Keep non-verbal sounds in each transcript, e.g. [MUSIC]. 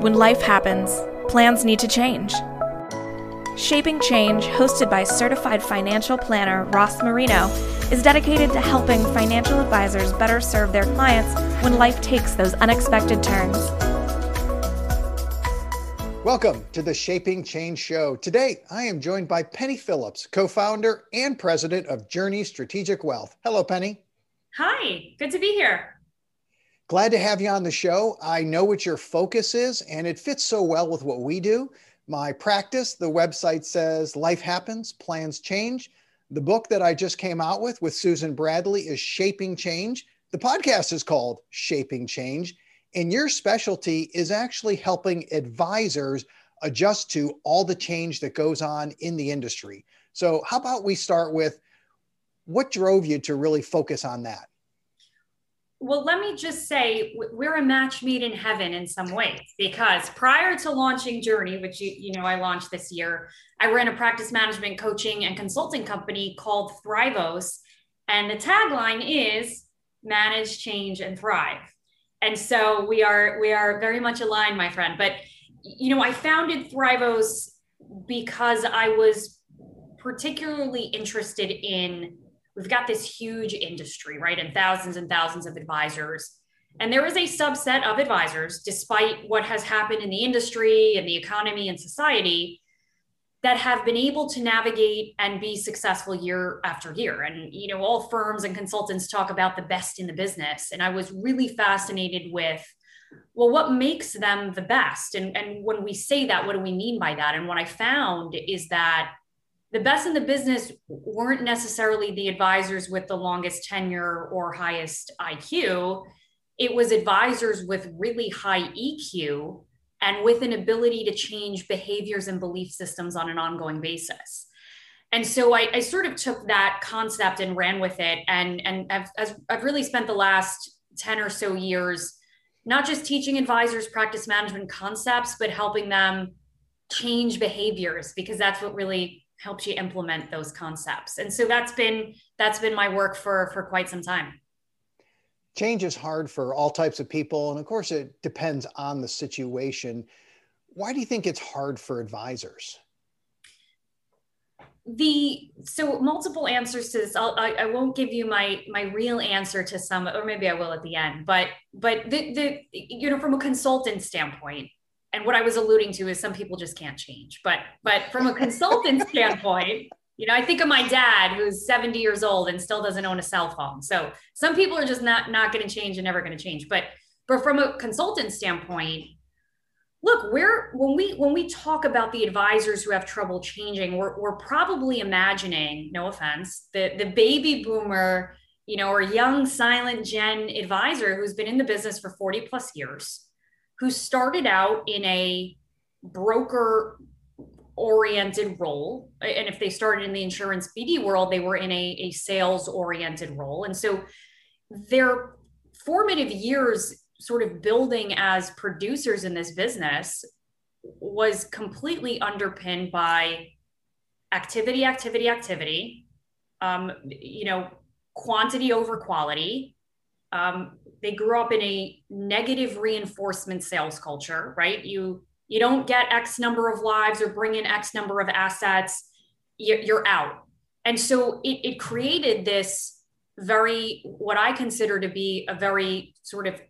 When life happens, plans need to change. Shaping Change, hosted by certified financial planner Ross Marino, is dedicated to helping financial advisors better serve their clients when life takes those unexpected turns. Welcome to the Shaping Change Show. Today, I am joined by Penny Phillips, co founder and president of Journey Strategic Wealth. Hello, Penny. Hi, good to be here. Glad to have you on the show. I know what your focus is, and it fits so well with what we do. My practice, the website says Life Happens, Plans Change. The book that I just came out with with Susan Bradley is Shaping Change. The podcast is called Shaping Change. And your specialty is actually helping advisors adjust to all the change that goes on in the industry. So, how about we start with what drove you to really focus on that? Well, let me just say we're a match made in heaven in some ways because prior to launching Journey, which you, you know I launched this year, I ran a practice management coaching and consulting company called Thrivos, and the tagline is manage, change, and thrive. And so we are we are very much aligned, my friend. But you know, I founded Thrivos because I was particularly interested in we've got this huge industry, right? And thousands and thousands of advisors. And there is a subset of advisors, despite what has happened in the industry and the economy and society, that have been able to navigate and be successful year after year. And, you know, all firms and consultants talk about the best in the business. And I was really fascinated with, well, what makes them the best? And, and when we say that, what do we mean by that? And what I found is that the best in the business weren't necessarily the advisors with the longest tenure or highest IQ. It was advisors with really high EQ and with an ability to change behaviors and belief systems on an ongoing basis. And so I, I sort of took that concept and ran with it. And, and I've, I've really spent the last 10 or so years not just teaching advisors practice management concepts, but helping them change behaviors because that's what really helps you implement those concepts. And so that's been that's been my work for for quite some time. Change is hard for all types of people. And of course it depends on the situation. Why do you think it's hard for advisors? The so multiple answers to this. I'll, I, I won't give you my my real answer to some or maybe i will at the end but but the the you know from a consultant standpoint and what I was alluding to is some people just can't change. But but from a consultant [LAUGHS] standpoint, you know, I think of my dad who's 70 years old and still doesn't own a cell phone. So some people are just not not going to change and never going to change. But but from a consultant standpoint, look, we're when we when we talk about the advisors who have trouble changing, we're we're probably imagining, no offense, the the baby boomer, you know, or young silent gen advisor who's been in the business for 40 plus years who started out in a broker oriented role. And if they started in the insurance BD world, they were in a, a sales oriented role. And so their formative years, sort of building as producers in this business, was completely underpinned by activity, activity, activity, um, you know, quantity over quality, um, they grew up in a negative reinforcement sales culture, right? You you don't get X number of lives or bring in X number of assets, you're out. And so it, it created this very, what I consider to be a very sort of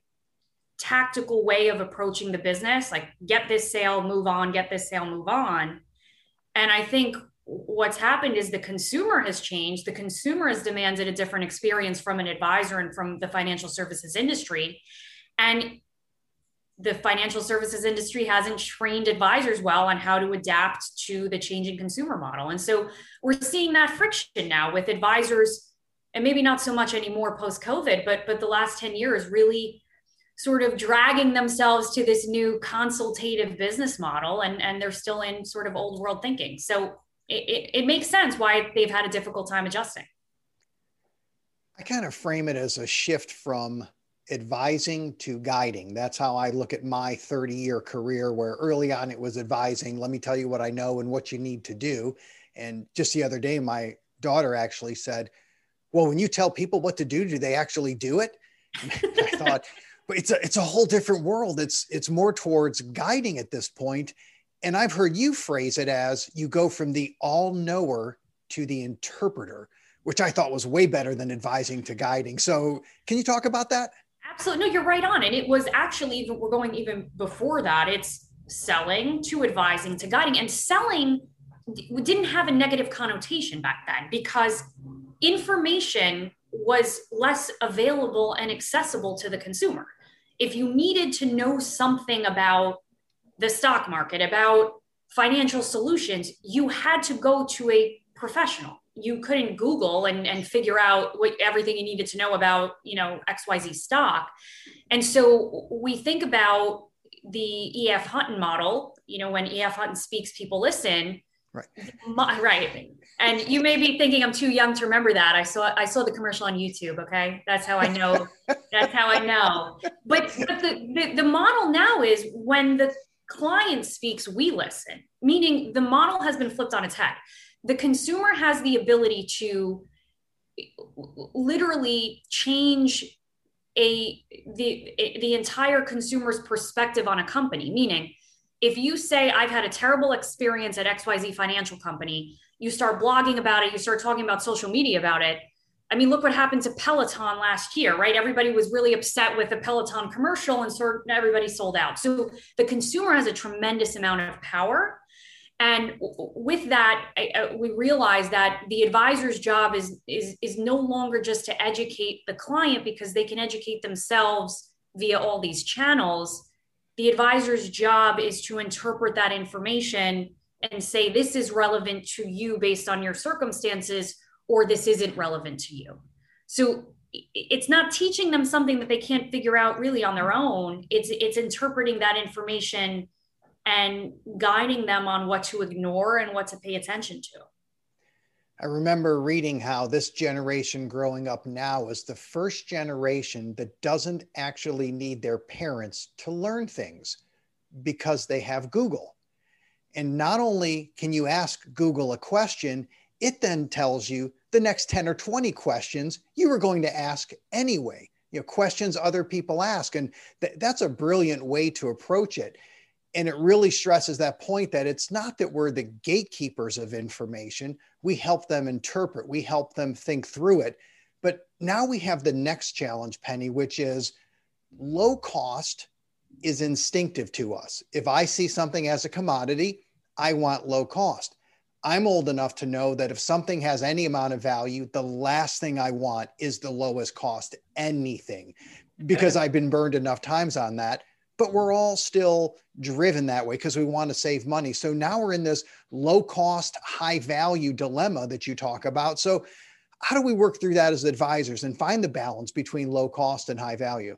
tactical way of approaching the business like get this sale, move on, get this sale, move on. And I think what's happened is the consumer has changed. The consumer has demanded a different experience from an advisor and from the financial services industry. And the financial services industry hasn't trained advisors well on how to adapt to the changing consumer model. And so we're seeing that friction now with advisors and maybe not so much anymore post COVID, but but the last 10 years really sort of dragging themselves to this new consultative business model and and they're still in sort of old world thinking. So it, it, makes sense why they've had a difficult time adjusting. I kind of frame it as a shift from advising to guiding. That's how I look at my 30 year career, where early on it was advising, let me tell you what I know and what you need to do. And just the other day, my daughter actually said, Well, when you tell people what to do, do they actually do it? I thought, [LAUGHS] but it's a it's a whole different world. It's it's more towards guiding at this point. And I've heard you phrase it as you go from the all knower to the interpreter, which I thought was way better than advising to guiding. So, can you talk about that? Absolutely. No, you're right on. And it was actually we're going even before that. It's selling to advising to guiding and selling didn't have a negative connotation back then because information was less available and accessible to the consumer. If you needed to know something about the stock market, about financial solutions, you had to go to a professional. You couldn't Google and, and figure out what everything you needed to know about, you know, XYZ stock. And so we think about the EF Hutton model, you know, when EF Hutton speaks, people listen. Right. right. And you may be thinking I'm too young to remember that. I saw I saw the commercial on YouTube. Okay, that's how I know. that's how I know. But but the, the the model now is when the client speaks, we listen. Meaning the model has been flipped on its head. The consumer has the ability to literally change a the the entire consumer's perspective on a company meaning if you say i've had a terrible experience at xyz financial company you start blogging about it you start talking about social media about it i mean look what happened to peloton last year right? Everybody was really upset with the peloton commercial and sort of everybody sold out. So the consumer has a tremendous amount of power. And with that I, we realize that the advisor's job is, is is no longer just to educate the client because they can educate themselves via all these channels. The advisor's job is to interpret that information and say this is relevant to you based on your circumstances or this isn't relevant to you so it's not teaching them something that they can't figure out really on their own it's it's interpreting that information and guiding them on what to ignore and what to pay attention to. I remember reading how this generation growing up now is the first generation that doesn't actually need their parents to learn things because they have Google. And not only can you ask Google a question, it then tells you the next 10 or 20 questions you were going to ask anyway. You know, questions other people ask. And th- that's a brilliant way to approach it and it really stresses that point that it's not that we're the gatekeepers of information we help them interpret we help them think through it but now we have the next challenge penny which is low cost is instinctive to us if i see something as a commodity i want low cost i'm old enough to know that if something has any amount of value the last thing i want is the lowest cost anything because i've been burned enough times on that but we're all still driven that way because we want to save money. So now we're in this low cost, high value dilemma that you talk about. So, how do we work through that as advisors and find the balance between low cost and high value?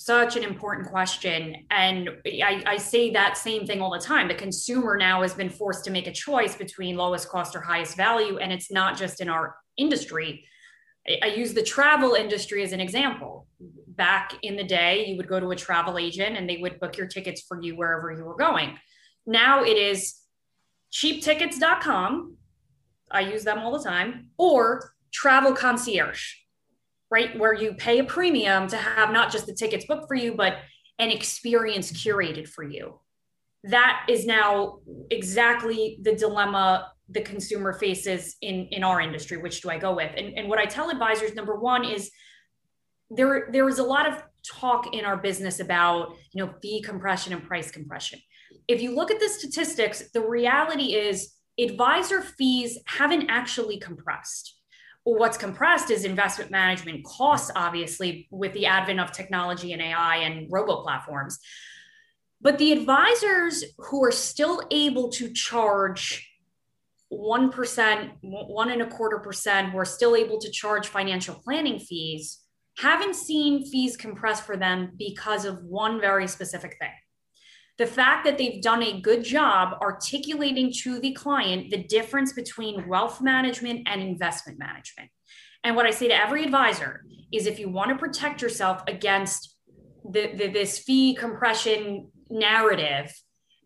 Such an important question. And I, I, say that same thing all the time. The consumer now has been forced to make a choice between lowest cost or highest value. And it's not just in our industry. I use the travel industry as an example. Back in the day, you would go to a travel agent and they would book your tickets for you wherever you were going. Now it is cheaptickets.com. I use them all the time, or travel concierge, right? Where you pay a premium to have not just the tickets booked for you, but an experience curated for you. That is now exactly the dilemma the consumer faces in in our industry which do i go with and, and what i tell advisors number one is there there is a lot of talk in our business about you know fee compression and price compression if you look at the statistics the reality is advisor fees haven't actually compressed what's compressed is investment management costs obviously with the advent of technology and ai and robo platforms but the advisors who are still able to charge 1%, one and a quarter percent, we're still able to charge financial planning fees, haven't seen fees compressed for them because of one very specific thing. The fact that they've done a good job articulating to the client the difference between wealth management and investment management. And what I say to every advisor is if you want to protect yourself against the, the, this fee compression narrative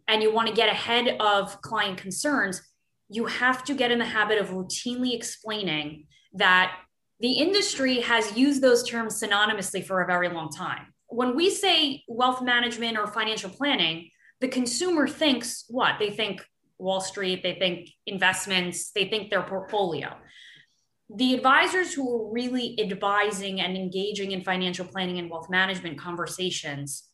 and you want to get ahead of client concerns, you have to get in the habit of routinely explaining that the industry has used those terms synonymously for a very long time. When we say wealth management or financial planning, the consumer thinks what? They think Wall Street, they think investments, they think their portfolio. The advisors who are really advising and engaging in financial planning and wealth management conversations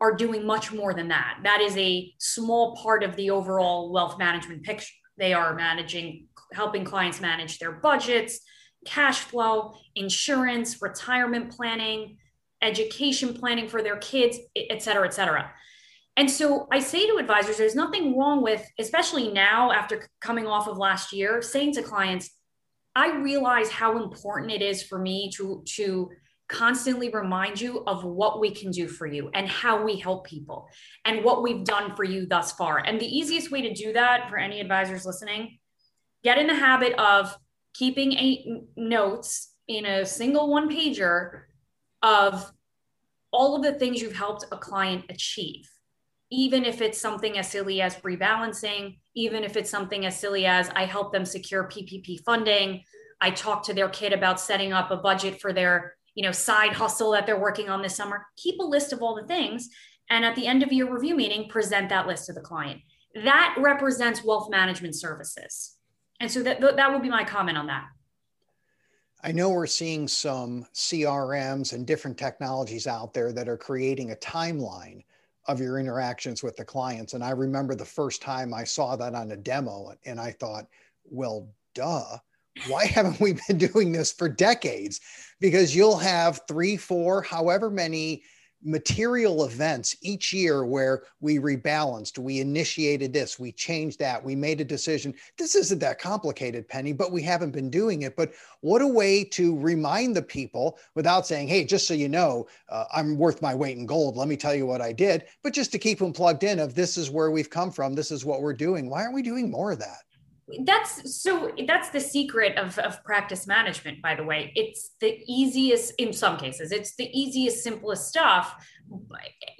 are doing much more than that. That is a small part of the overall wealth management picture. They are managing, helping clients manage their budgets, cash flow, insurance, retirement planning, education planning for their kids, et cetera, et cetera. And so I say to advisors, there's nothing wrong with, especially now after coming off of last year, saying to clients, I realize how important it is for me to, to constantly remind you of what we can do for you and how we help people and what we've done for you thus far. And the easiest way to do that for any advisors listening, get in the habit of keeping a notes in a single one pager of all of the things you've helped a client achieve even if it's something as silly as rebalancing, even if it's something as silly as I help them secure PPP funding, I talk to their kid about setting up a budget for their, you know, side hustle that they're working on this summer. Keep a list of all the things and at the end of your review meeting present that list to the client. That represents wealth management services. And so that that would be my comment on that. I know we're seeing some CRMs and different technologies out there that are creating a timeline of your interactions with the clients. And I remember the first time I saw that on a demo and I thought, well, duh. Why [LAUGHS] haven't we been doing this for decades? Because you'll have three, four, however many material events each year where we rebalanced, we initiated this, we changed that, we made a decision. This isn't that complicated, Penny, but we haven't been doing it. But what a way to remind the people without saying, hey, just so you know, uh, I'm worth my weight in gold. Let me tell you what I did, but just to keep them plugged in of this is where we've come from, this is what we're doing. Why aren't we doing more of that? That's so that's the secret of, of practice management by the way. It's the easiest in some cases it's the easiest simplest stuff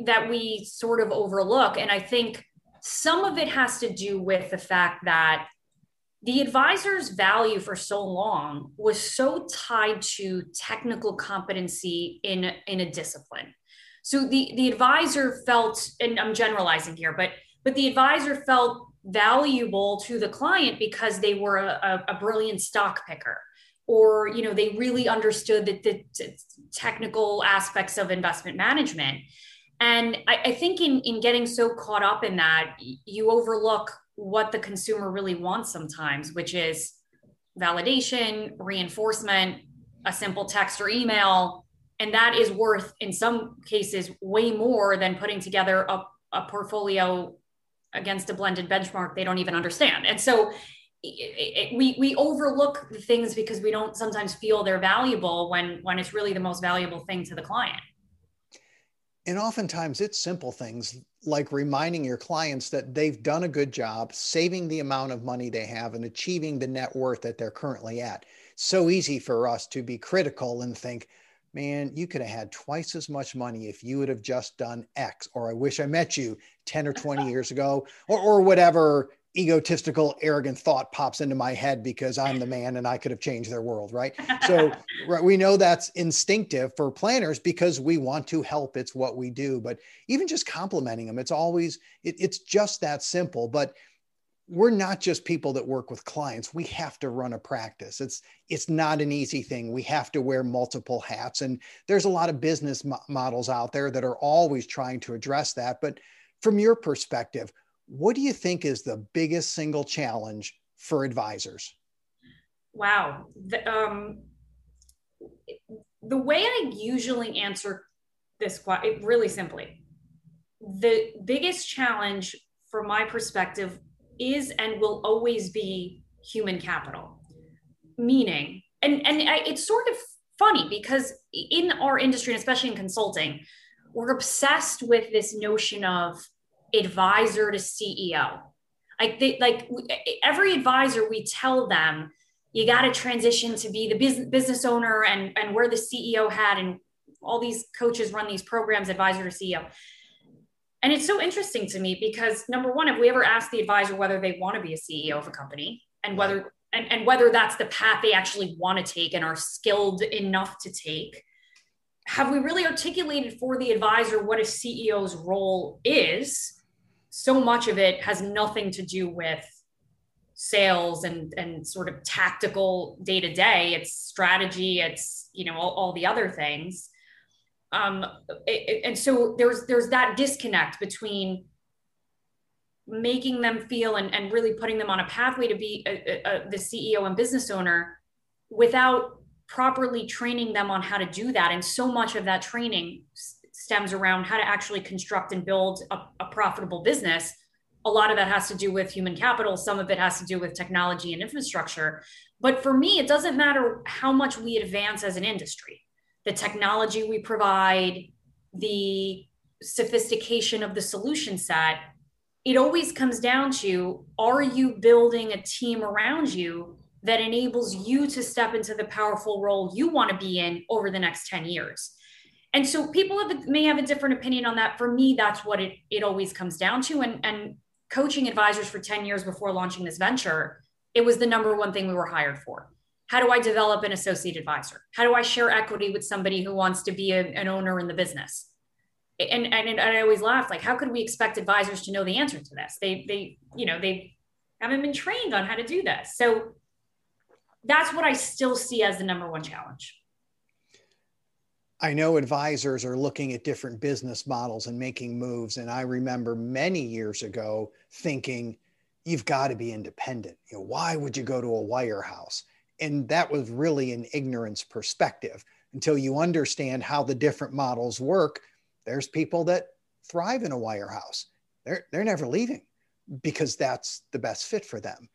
that we sort of overlook. And i think some of it has to do with the fact that the advisor's value for so long was so tied to technical competency in in a discipline. So the the advisor felt and i'm generalizing here but but the advisor felt valuable to the client because they were a, a, brilliant stock picker. Or you know they really understood the, the, technical aspects of investment management. And I, I, think in, in getting so caught up in that you overlook what the consumer really wants sometimes which is validation reinforcement a simple text or email. And that is worth in some cases way more than putting together a, a portfolio against a blended benchmark they don't even understand. And so it, it, we we overlook the things because we don't sometimes feel they're valuable when when it's really the most valuable thing to the client. And oftentimes it's simple things like reminding your clients that they've done a good job saving the amount of money they have and achieving the net worth that they're currently at. So easy for us to be critical and think, man, you could have had twice as much money if you would have just done X, or I wish I met you 10 or 20 years ago, or, or whatever egotistical, arrogant thought pops into my head because I'm the man and I could have changed their world, right? So [LAUGHS] right, we know that's instinctive for planners because we want to help. It's what we do. But even just complimenting them, it's always, it, it's just that simple. But we're not just people that work with clients. We have to run a practice. It's it's not an easy thing. We have to wear multiple hats. And there's a lot of business mo- models out there that are always trying to address that. But from your perspective what do you think is the biggest single challenge for advisors? Wow. The, um, the way i usually answer this question really simply the biggest challenge from my perspective is and will always be human capital. Meaning, and, and I, it's sort of funny because in our industry, and especially in consulting, we're obsessed with this notion of advisor to CEO. Like they, like every advisor, we tell them you got to transition to be the business business owner and and wear the CEO hat, and all these coaches run these programs, advisor to CEO. And it's so interesting to me because number one, have we ever asked the advisor whether they want to be a CEO of a company and whether and, and whether that's the path they actually want to take and are skilled enough to take have we really articulated for the advisor what a CEO's role is? So much of it has nothing to do with sales and and sort of tactical day to day. It's strategy. It's you know all, all the other things. Um, it, and so there's there's that disconnect between making them feel and, and really putting them on a pathway to be a, a, a, the CEO and business owner without properly training them on how to do that. And so much of that training stems around how to actually construct and build a, profitable business. A lot of that has to do with human capital, some of it has to do with technology and infrastructure. But for me, it doesn't matter how much we advance as an industry, the technology we provide, the sophistication of the solution set. It always comes down to are you building a team around you that enables you to step into the powerful role you want to be in over the next 10 years. And so people have, may have a different opinion on that. For me, that's what it, it always comes down to. And, and coaching advisors for 10 years before launching this venture, it was the number one thing we were hired for. How do I develop an associate advisor? How do I share equity with somebody who wants to be a, an owner in the business? And, and, and I always laugh like, how could we expect advisors to know the answer to this? They, they, you know, they haven't been trained on how to do this. So that's what I still see as the number one challenge. I know advisors are looking at different business models and making moves. And I remember many years ago thinking, you've got to be independent. You know, why would you go to a wirehouse? And that was really an ignorance perspective until you understand how the different models work. There's people that thrive in a wirehouse. They're, they're never leaving because that's the best fit for them.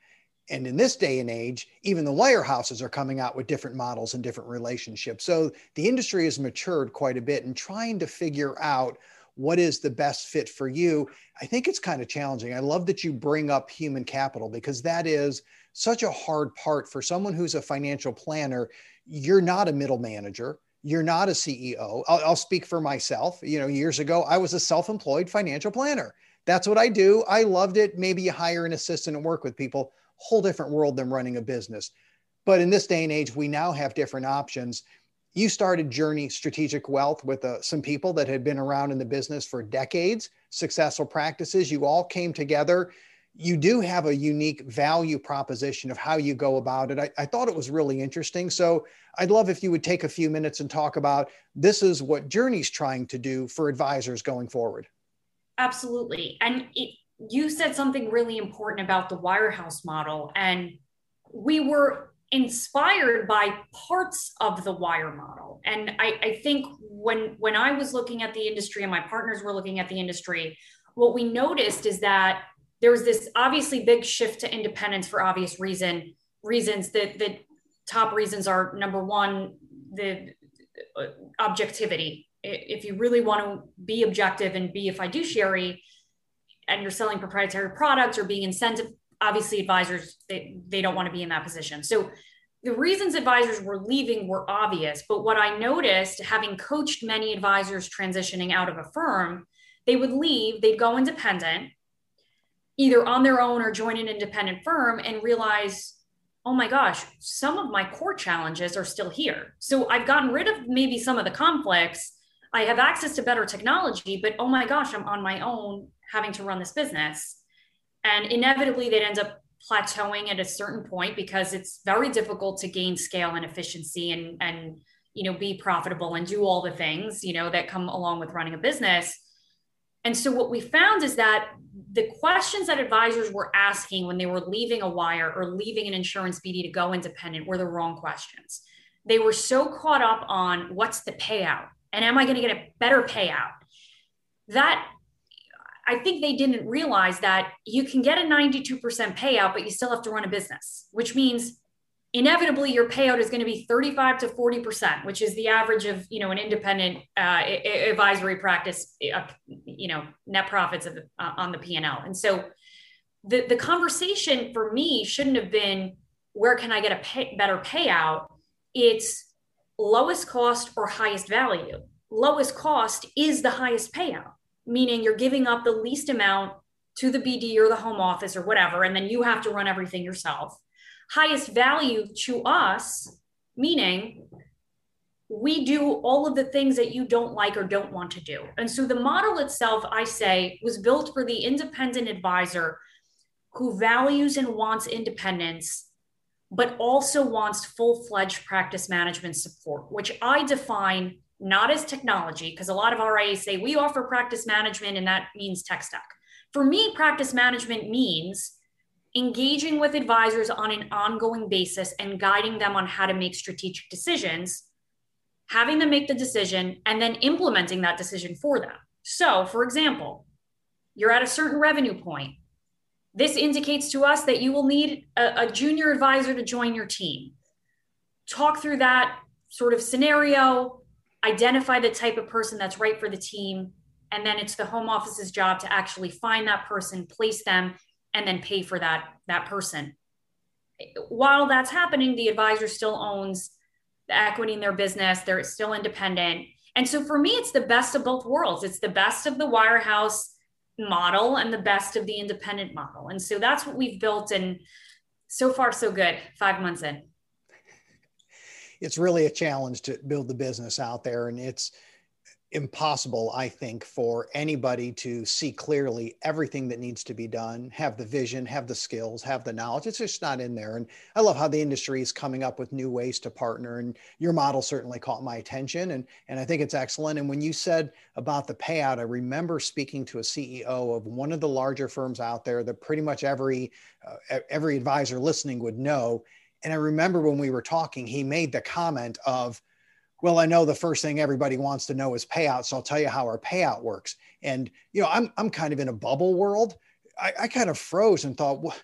And in this day and age, even the wirehouses are coming out with different models and different relationships. So the industry has matured quite a bit and trying to figure out what is the best fit for you. I think it's kind of challenging. I love that you bring up human capital because that is such a hard part for someone who's a financial planner. You're not a middle manager. You're not a CEO. I'll, I'll speak for myself. You know, years ago, I was a self employed financial planner. That's what I do. I loved it. Maybe you hire an assistant and work with people whole different world than running a business. But in this day and age, we now have different options. You started Journey Strategic Wealth with uh, some people that had been around in the business for decades, successful practices. You all came together. You do have a unique value proposition of how you go about it. I, I thought it was really interesting. So I'd love if you would take a few minutes and talk about this is what Journey's trying to do for advisors going forward. Absolutely. And it, you said something really important about the wirehouse model and we were inspired by parts of the wire model and I, I, think when when i was looking at the industry and my partners were looking at the industry what we noticed is that there was this obviously big shift to independence for obvious reason reasons that the top reasons are number one the uh, objectivity. If you really want to be objective and be a fiduciary and you're selling proprietary products or being incentive obviously advisors they, they don't want to be in that position. So the reasons advisors were leaving were obvious but what i noticed having coached many advisors transitioning out of a firm they would leave they'd go independent either on their own or join an independent firm and realize oh my gosh some of my core challenges are still here so i've gotten rid of maybe some of the conflicts i have access to better technology but oh my gosh i'm on my own having to run this business. And inevitably, they'd end up plateauing at a certain point because it's very difficult to gain scale and efficiency and, and you know, be profitable and do all the things, you know, that come along with running a business. And so what we found is that the questions that advisors were asking when they were leaving a wire or leaving an insurance BD to go independent were the wrong questions. They were so caught up on what's the payout and am I going to get a better payout? That I think they didn't realize that you can get a 92% payout, but you still have to run a business, which means inevitably your payout is going to be 35 to 40%, which is the average of, you know, an independent uh, advisory practice, uh, you know, net profits of, uh, on the P&L. And so the, the conversation for me shouldn't have been, where can I get a pay, better payout? It's lowest cost or highest value. Lowest cost is the highest payout meaning you're giving up the least amount to the BD or the home office or whatever, and then you have to run everything yourself. Highest value to us, meaning we do all of the things that you don't like or don't want to do. And so the model itself, I say, was built for the independent advisor who values and wants independence, but also wants full fledged practice management support, which I define not as technology, because a lot of RIAs say we offer practice management and that means tech stack. For me, practice management means engaging with advisors on an ongoing basis and guiding them on how to make strategic decisions having them make the decision and then implementing that decision for them. So, for example, you're at a certain revenue point. This indicates to us that you will need a, a, junior advisor to join your team. Talk through that sort of scenario, identify the type of person that's right for the team, and then it's the home office's job to actually find that person, place them, and then pay for that, that person. While that's happening, the advisor still owns the equity in their business. They're still independent. And so for me, it's the best of both worlds. It's the best of the wirehouse model and the best of the independent model. And so that's what we've built. And so far, so good. Five months in. It's really a challenge to build the business out there. And it's, impossible, I think, for anybody to see clearly everything that needs to be done, have the vision, have the skills, have the knowledge. It's just not in there. And I love how the industry is coming up with new ways to partner. And your model certainly caught my attention. And, and I think it's excellent. And when you said about the payout, I remember speaking to a CEO of one of the larger firms out there that pretty much every uh, every advisor listening would know. And I remember when we were talking, he made the comment of, well, I know the first thing everybody wants to know is payout. So I'll tell you how our payout works. And, you know, I'm, I'm kind of in a bubble world. I, I kind of froze and thought, well,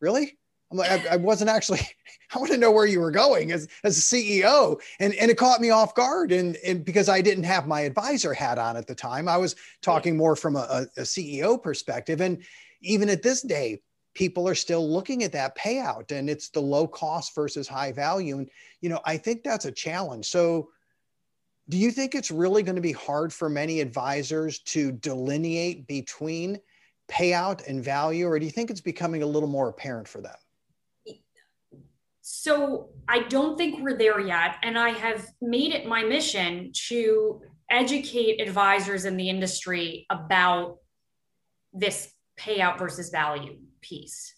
really? I'm like, I, I, wasn't actually, [LAUGHS] I want to know where you were going as, as a CEO. And, and it caught me off guard. And, and because I didn't have my advisor hat on at the time, I was talking more from a, a CEO perspective. And even at this day, people are still looking at that payout and it's the low cost versus high value. And, you know, I think that's a challenge. So do you think it's really going to be hard for many advisors to delineate between payout and value, or do you think it's becoming a little more apparent for them? So I don't think we're there yet. And I have made it my mission to educate advisors in the industry about this payout versus value piece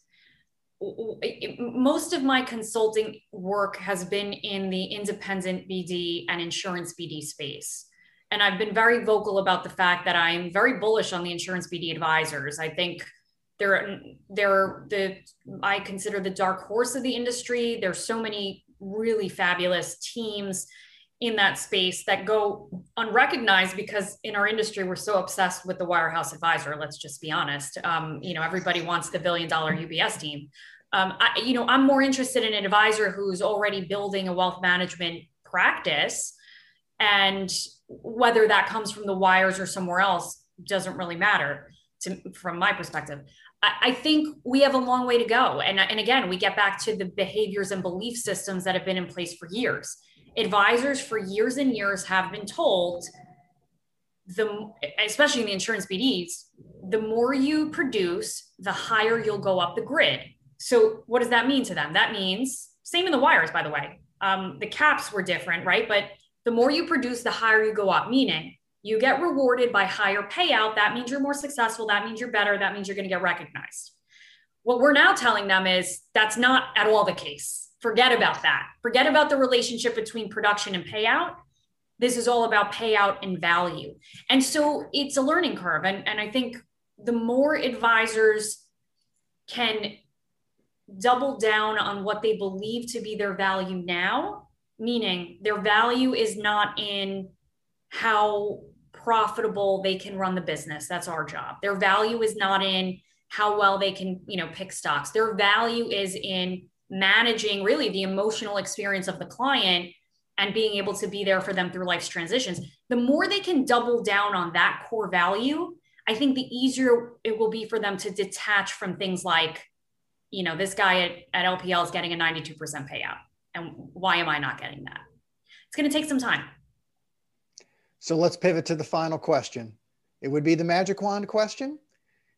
most of my consulting work has been in the independent BD and insurance BD space. And I've been very vocal about the fact that I'm very bullish on the insurance BD advisors. I think they're they're the I consider the dark horse of the industry. There's so many really fabulous teams in that space that go unrecognized because in our industry we're so obsessed with the wirehouse advisor let's just be honest. Um, you know everybody wants the billion dollar ubs team. Um, I, you know i'm more interested in an advisor who's already building a wealth management practice. And whether that comes from the wires or somewhere else doesn't really matter to, from my perspective. I, think we have a long way to go. And, and again we get back to the behaviors and belief systems that have been in place for years advisors for years and years have been told the especially in the insurance BDs, the more you produce, the higher you'll go up the grid. So what does that mean to them? That means same in the wires, by the way. Um, the caps were different, right? But the more you produce, the higher you go up. Meaning you get rewarded by higher payout. That means you're more successful. That means you're better. That means you're going to get recognized. What we're now telling them is that's not at all the case Forget about that. Forget about the relationship between production and payout. This is all about payout and value. And so it's a learning curve. And, and I think the more advisors can double down on what they believe to be their value now, meaning their value is not in how profitable they can run the business. That's our job. Their value is not in how well they can, you know, pick stocks. Their value is in managing really the emotional experience of the client and being able to be there for them through life's transitions, the more they can double down on that core value, I think the easier it will be for them to detach from things like, you know, this guy at, at LPL is getting a 92% payout. And why am I not getting that? It's going to take some time. So let's pivot to the final question. It would be the magic wand question.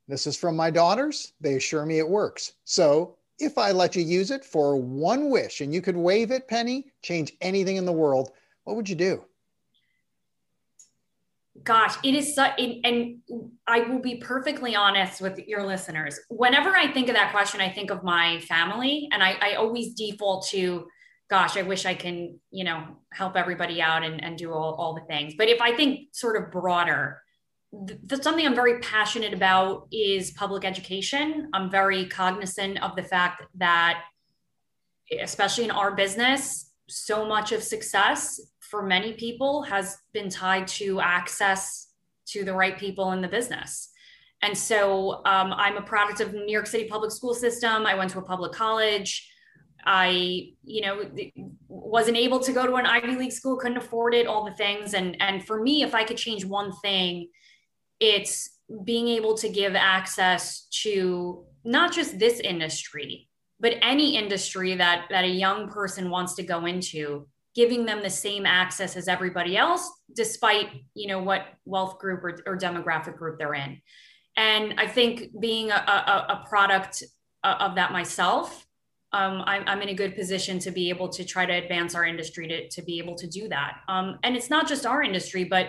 This is from my daughters. They assure me it works. So if I let you use it for one wish and you could wave it, Penny, change anything in the world, what would you do? Gosh, it is such, and I will be perfectly honest with your listeners. Whenever I think of that question, I think of my family, and I, I always default to, gosh, I wish I can, you know, help everybody out and, and do all, all the things. But if I think sort of broader, th- something I'm very passionate about is public education. I'm very cognizant of the fact that, especially in our business, so much of success for many people has been tied to access to the right people in the business. And so um, I'm a product of New York City public school system. I went to a public college. I, you know, wasn't able to go to an Ivy League school, couldn't afford it, all the things. And and for me, if I could change one thing, it's being able to give access to not just this industry, but any industry that that a young person wants to go into, giving them the same access as everybody else, despite you know what wealth group or, or demographic group they're in. And I think being a, a, a product of that myself, um, I'm, I'm, in a good position to be able to try to advance our industry to, to be able to do that. Um, and it's not just our industry, but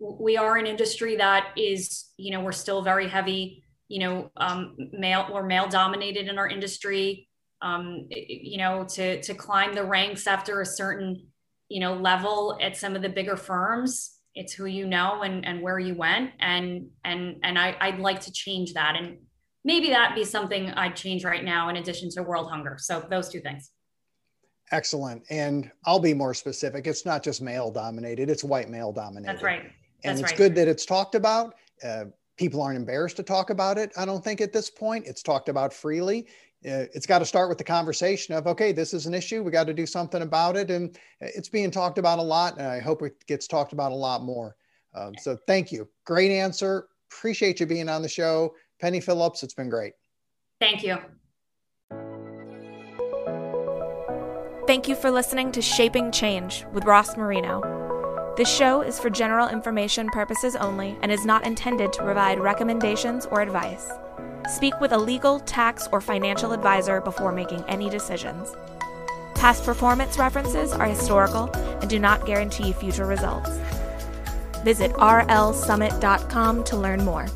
we are an industry that is, you know, we're still very heavy, you know, um, male, we're male dominated in our industry. Um, you know, to to climb the ranks after a certain, you know, level at some of the bigger firms, it's who you know and and where you went, and and and I I'd like to change that, and maybe that be something I'd change right now in addition to world hunger. So those two things. Excellent. And I'll be more specific. It's not just male dominated, it's white male dominated. That's right and That's it's right. good that it's talked about. Uh, people aren't embarrassed to talk about it. I don't think at this point it's talked about freely. Uh, it's got to start with the conversation of okay, this is an issue. We got to do something about it, and it's being talked about a lot. And I hope it gets talked about a lot more. Um, so thank you. Great answer. Appreciate you being on the show, Penny Phillips. It's been great. Thank you. Thank you for listening to Shaping Change with Ross Marino. This show is for general information purposes only and is not intended to provide recommendations or advice. Speak with a legal, tax, or financial advisor before making any decisions. Past performance references are historical and do not guarantee future results. Visit rlsummit.com to learn more.